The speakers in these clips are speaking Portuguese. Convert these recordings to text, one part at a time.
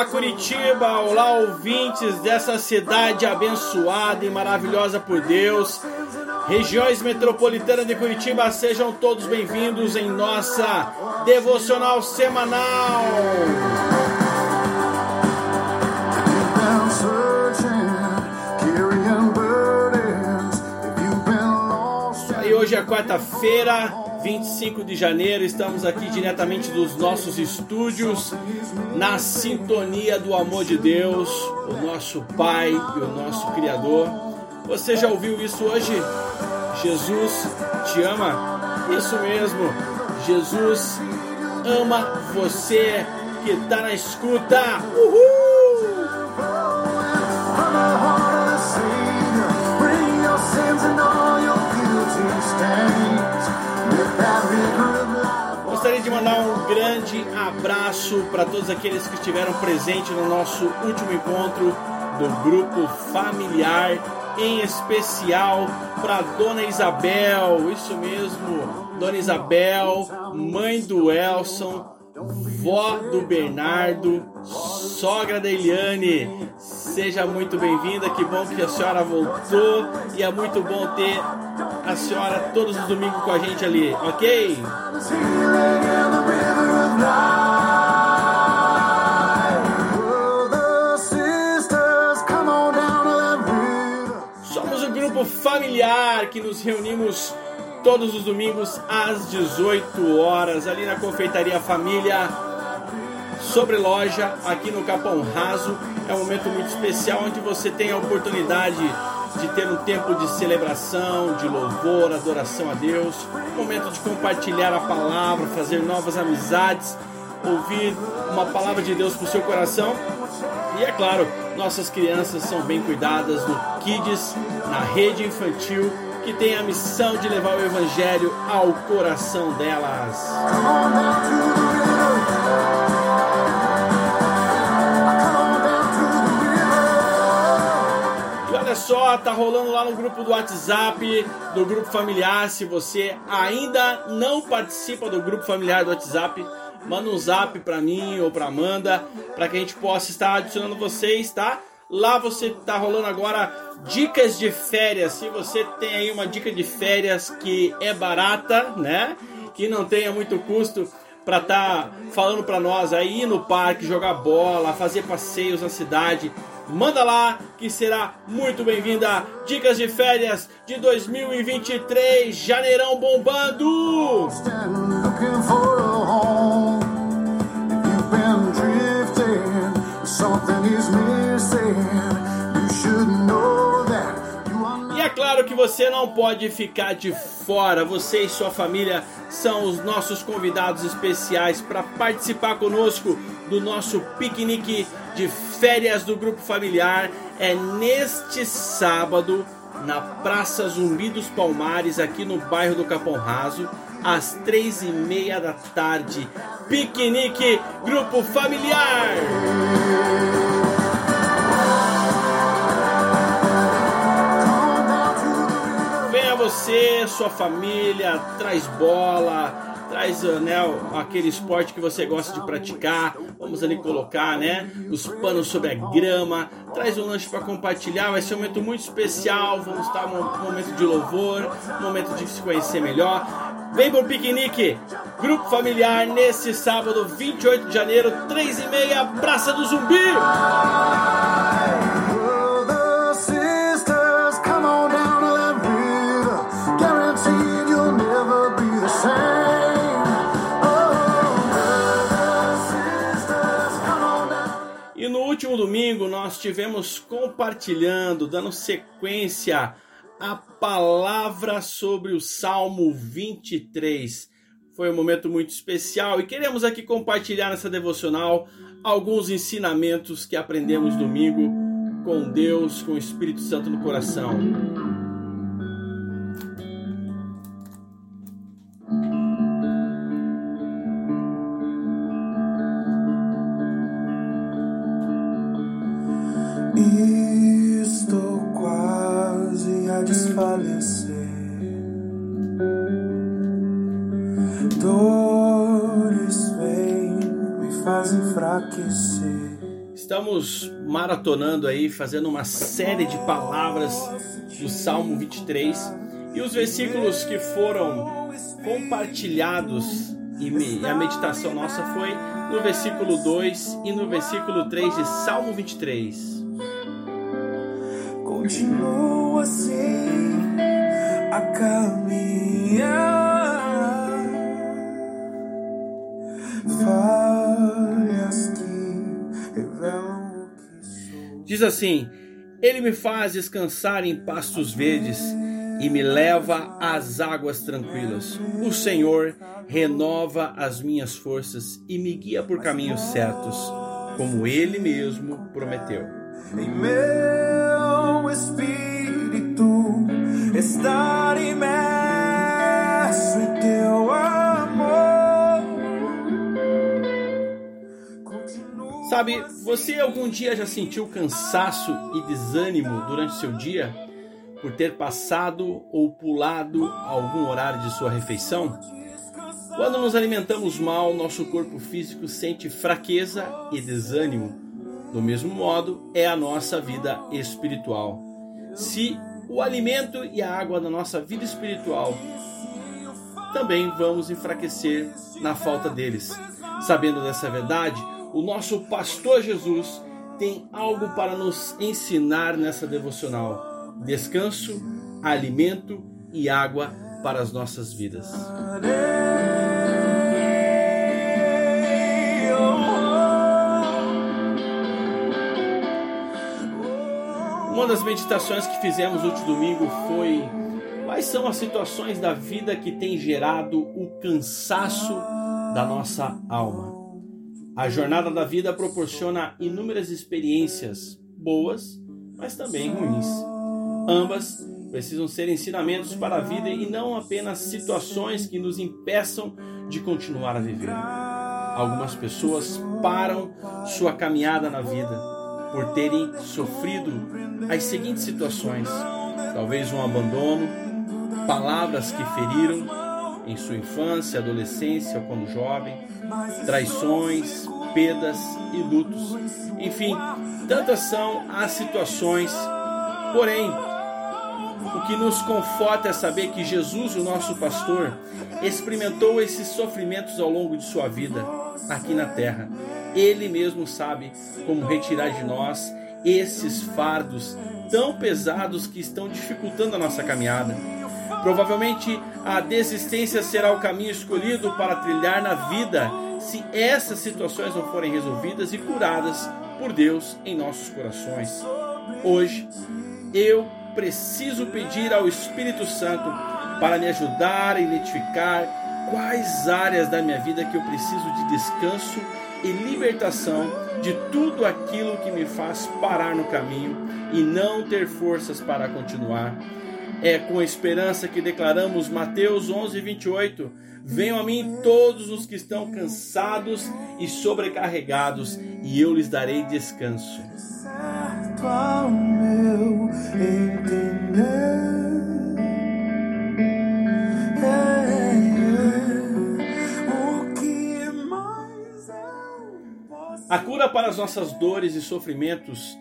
Olá Curitiba, olá ouvintes dessa cidade abençoada e maravilhosa por Deus. Regiões metropolitanas de Curitiba, sejam todos bem-vindos em nossa devocional semanal. E hoje é quarta-feira, 25 de janeiro, estamos aqui diretamente dos nossos estúdios, na sintonia do amor de Deus, o nosso Pai e o nosso Criador. Você já ouviu isso hoje? Jesus te ama? Isso mesmo, Jesus ama você que está na escuta. Uhul! Gostaria de mandar um grande abraço para todos aqueles que estiveram presentes no nosso último encontro do grupo familiar, em especial para Dona Isabel, isso mesmo, Dona Isabel, mãe do Elson, vó do Bernardo, sogra da Eliane. Seja muito bem-vinda, que bom que a senhora voltou e é muito bom ter a senhora todos os domingos com a gente ali, ok? Somos um grupo familiar que nos reunimos todos os domingos às 18 horas ali na Confeitaria Família sobre loja aqui no Capão Raso. É um momento muito especial onde você tem a oportunidade de ter um tempo de celebração, de louvor, adoração a Deus, momento de compartilhar a palavra, fazer novas amizades, ouvir uma palavra de Deus para o seu coração. E é claro, nossas crianças são bem cuidadas no Kids, na rede infantil, que tem a missão de levar o Evangelho ao coração delas. Só, tá rolando lá no grupo do WhatsApp, do grupo familiar. Se você ainda não participa do grupo familiar do WhatsApp, manda um zap para mim ou para Amanda, para que a gente possa estar adicionando vocês, tá? Lá você tá rolando agora dicas de férias. Se você tem aí uma dica de férias que é barata, né? Que não tenha muito custo para tá falando para nós aí ir no parque, jogar bola, fazer passeios na cidade, manda lá que será muito bem-vinda. Dicas de férias de 2023, janeirão bombando! Você não pode ficar de fora. Você e sua família são os nossos convidados especiais para participar conosco do nosso piquenique de férias do grupo familiar. É neste sábado na Praça Zumbi dos Palmares, aqui no bairro do Capão Raso, às três e meia da tarde. Piquenique Grupo Familiar! Você, sua família, traz bola, traz né, aquele esporte que você gosta de praticar. Vamos ali colocar, né, os panos sobre a grama. Traz um lanche para compartilhar. Vai ser um momento muito especial. Vamos estar um momento de louvor, um momento de se conhecer melhor. Vem pro piquenique, grupo familiar nesse sábado, 28 de janeiro, 3 e meia, Praça do Zumbi. Último domingo nós tivemos compartilhando, dando sequência à palavra sobre o Salmo 23. Foi um momento muito especial e queremos aqui compartilhar nessa devocional alguns ensinamentos que aprendemos domingo com Deus, com o Espírito Santo no coração. Estamos maratonando aí, fazendo uma série de palavras do Salmo 23 e os versículos que foram compartilhados e a meditação nossa foi no versículo 2 e no versículo 3 de Salmo 23. Continua assim a caminhar. Diz assim: Ele me faz descansar em pastos verdes e me leva às águas tranquilas. O Senhor renova as minhas forças e me guia por caminhos certos, como ele mesmo prometeu. Em meu espírito estar imerso Sabe, você algum dia já sentiu cansaço e desânimo durante seu dia por ter passado ou pulado algum horário de sua refeição? Quando nos alimentamos mal, nosso corpo físico sente fraqueza e desânimo. Do mesmo modo, é a nossa vida espiritual. Se o alimento e a água da nossa vida espiritual também vamos enfraquecer na falta deles. Sabendo dessa verdade, o nosso pastor Jesus tem algo para nos ensinar nessa devocional: descanso, alimento e água para as nossas vidas. Uma das meditações que fizemos último domingo foi quais são as situações da vida que tem gerado o cansaço da nossa alma. A jornada da vida proporciona inúmeras experiências boas, mas também ruins. Ambas precisam ser ensinamentos para a vida e não apenas situações que nos impeçam de continuar a viver. Algumas pessoas param sua caminhada na vida por terem sofrido as seguintes situações: talvez um abandono, palavras que feriram, em sua infância, adolescência quando jovem, traições, perdas e lutos. Enfim, tantas são as situações. Porém, o que nos conforta é saber que Jesus, o nosso pastor, experimentou esses sofrimentos ao longo de sua vida aqui na terra. Ele mesmo sabe como retirar de nós esses fardos tão pesados que estão dificultando a nossa caminhada. Provavelmente a desistência será o caminho escolhido para trilhar na vida se essas situações não forem resolvidas e curadas por Deus em nossos corações. Hoje, eu preciso pedir ao Espírito Santo para me ajudar a identificar quais áreas da minha vida que eu preciso de descanso e libertação de tudo aquilo que me faz parar no caminho e não ter forças para continuar é com esperança que declaramos Mateus 11, 28. Venham a mim todos os que estão cansados e sobrecarregados, e eu lhes darei descanso. Certo ao meu entender. A cura para as nossas dores e sofrimentos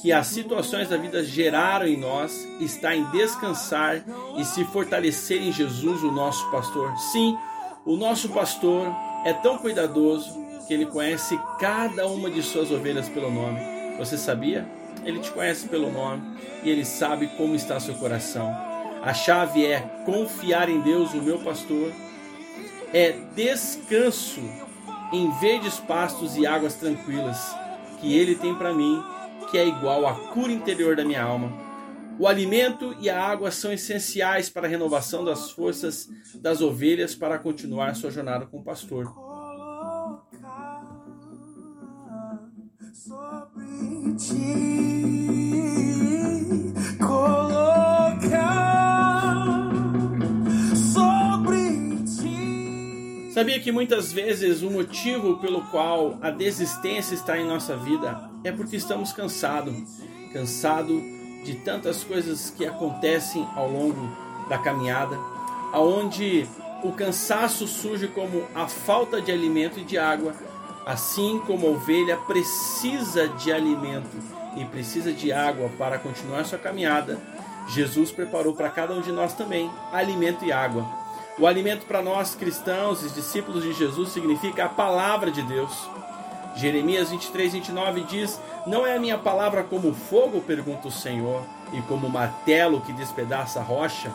que as situações da vida geraram em nós está em descansar e se fortalecer em Jesus, o nosso pastor. Sim, o nosso pastor é tão cuidadoso que ele conhece cada uma de suas ovelhas pelo nome. Você sabia? Ele te conhece pelo nome e ele sabe como está seu coração. A chave é confiar em Deus, o meu pastor. É descanso em verdes pastos e águas tranquilas que ele tem para mim que é igual à cura interior da minha alma. O alimento e a água são essenciais para a renovação das forças das ovelhas para continuar sua jornada com o pastor. Sobre ti. Sabia que muitas vezes o motivo pelo qual a desistência está em nossa vida é porque estamos cansados cansado de tantas coisas que acontecem ao longo da caminhada, aonde o cansaço surge como a falta de alimento e de água, Assim como a ovelha precisa de alimento e precisa de água para continuar sua caminhada, Jesus preparou para cada um de nós também alimento e água. O alimento para nós cristãos e discípulos de Jesus significa a palavra de Deus. Jeremias 23, 29 diz: Não é a minha palavra como fogo, pergunta o Senhor, e como martelo que despedaça a rocha?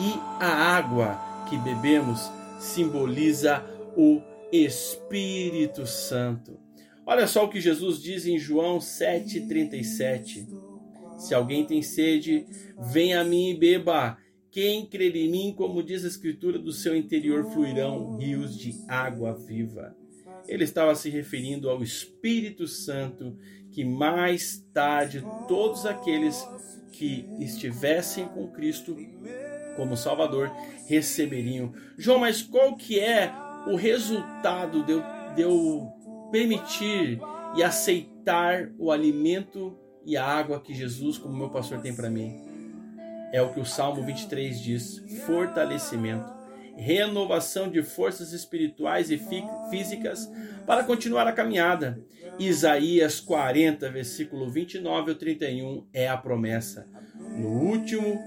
E a água que bebemos simboliza o Espírito Santo. Olha só o que Jesus diz em João 7,37. Se alguém tem sede, venha a mim e beba. Quem crer em mim, como diz a Escritura, do seu interior fluirão rios de água viva. Ele estava se referindo ao Espírito Santo, que mais tarde todos aqueles que estivessem com Cristo como Salvador receberiam. João, mas qual que é o resultado de eu, de eu permitir e aceitar o alimento e a água que Jesus, como meu pastor, tem para mim? É o que o Salmo 23 diz: fortalecimento, renovação de forças espirituais e físicas para continuar a caminhada. Isaías 40, versículo 29 ao 31 é a promessa. No último,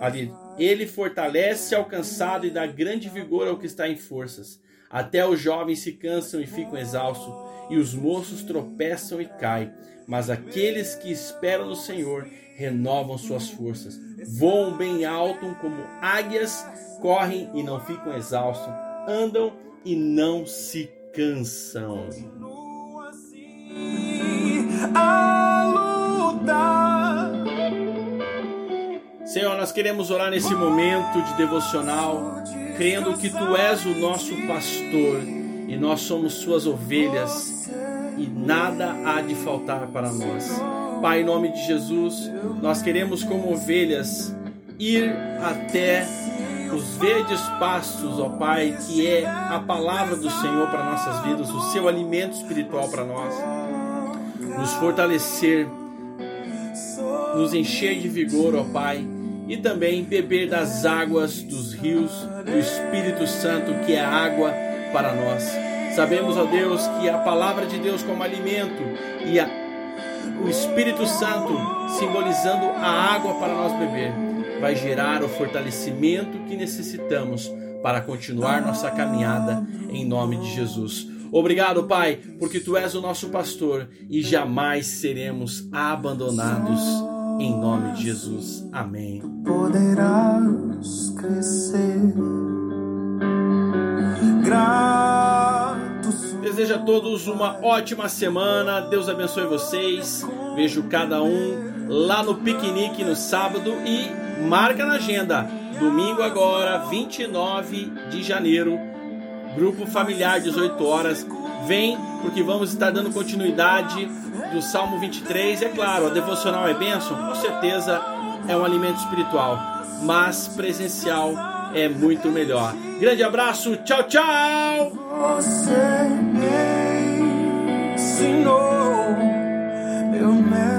ali, ele fortalece ao cansado e dá grande vigor ao que está em forças. Até os jovens se cansam e ficam exaustos, e os moços tropeçam e caem. Mas aqueles que esperam no Senhor renovam suas forças, voam bem alto como águias, correm e não ficam exaustos, andam e não se cansam. Senhor, nós queremos orar nesse momento de devocional, crendo que Tu és o nosso pastor e nós somos Suas ovelhas e nada há de faltar para nós. Pai, em nome de Jesus, nós queremos, como ovelhas, ir até os verdes pastos, ó Pai, que é a palavra do Senhor para nossas vidas, o seu alimento espiritual para nós, nos fortalecer, nos encher de vigor, ó Pai, e também beber das águas dos rios do Espírito Santo, que é água para nós. Sabemos, ó Deus, que a palavra de Deus como alimento e a, o Espírito Santo simbolizando a água para nós beber, vai gerar o fortalecimento que necessitamos para continuar nossa caminhada em nome de Jesus. Obrigado, Pai, porque tu és o nosso pastor e jamais seremos abandonados em nome de Jesus. Amém. Poderás crescer. Gratos. Desejo a todos uma ótima semana. Deus abençoe vocês. Vejo cada um lá no piquenique no sábado e marca na agenda. Domingo agora, 29 de janeiro, grupo familiar 18 horas. Vem porque vamos estar dando continuidade do Salmo 23. É claro, a devocional é bênção, com certeza é um alimento espiritual, mas presencial é muito melhor. Grande abraço, tchau, tchau! Você me ensinou, meu mestre.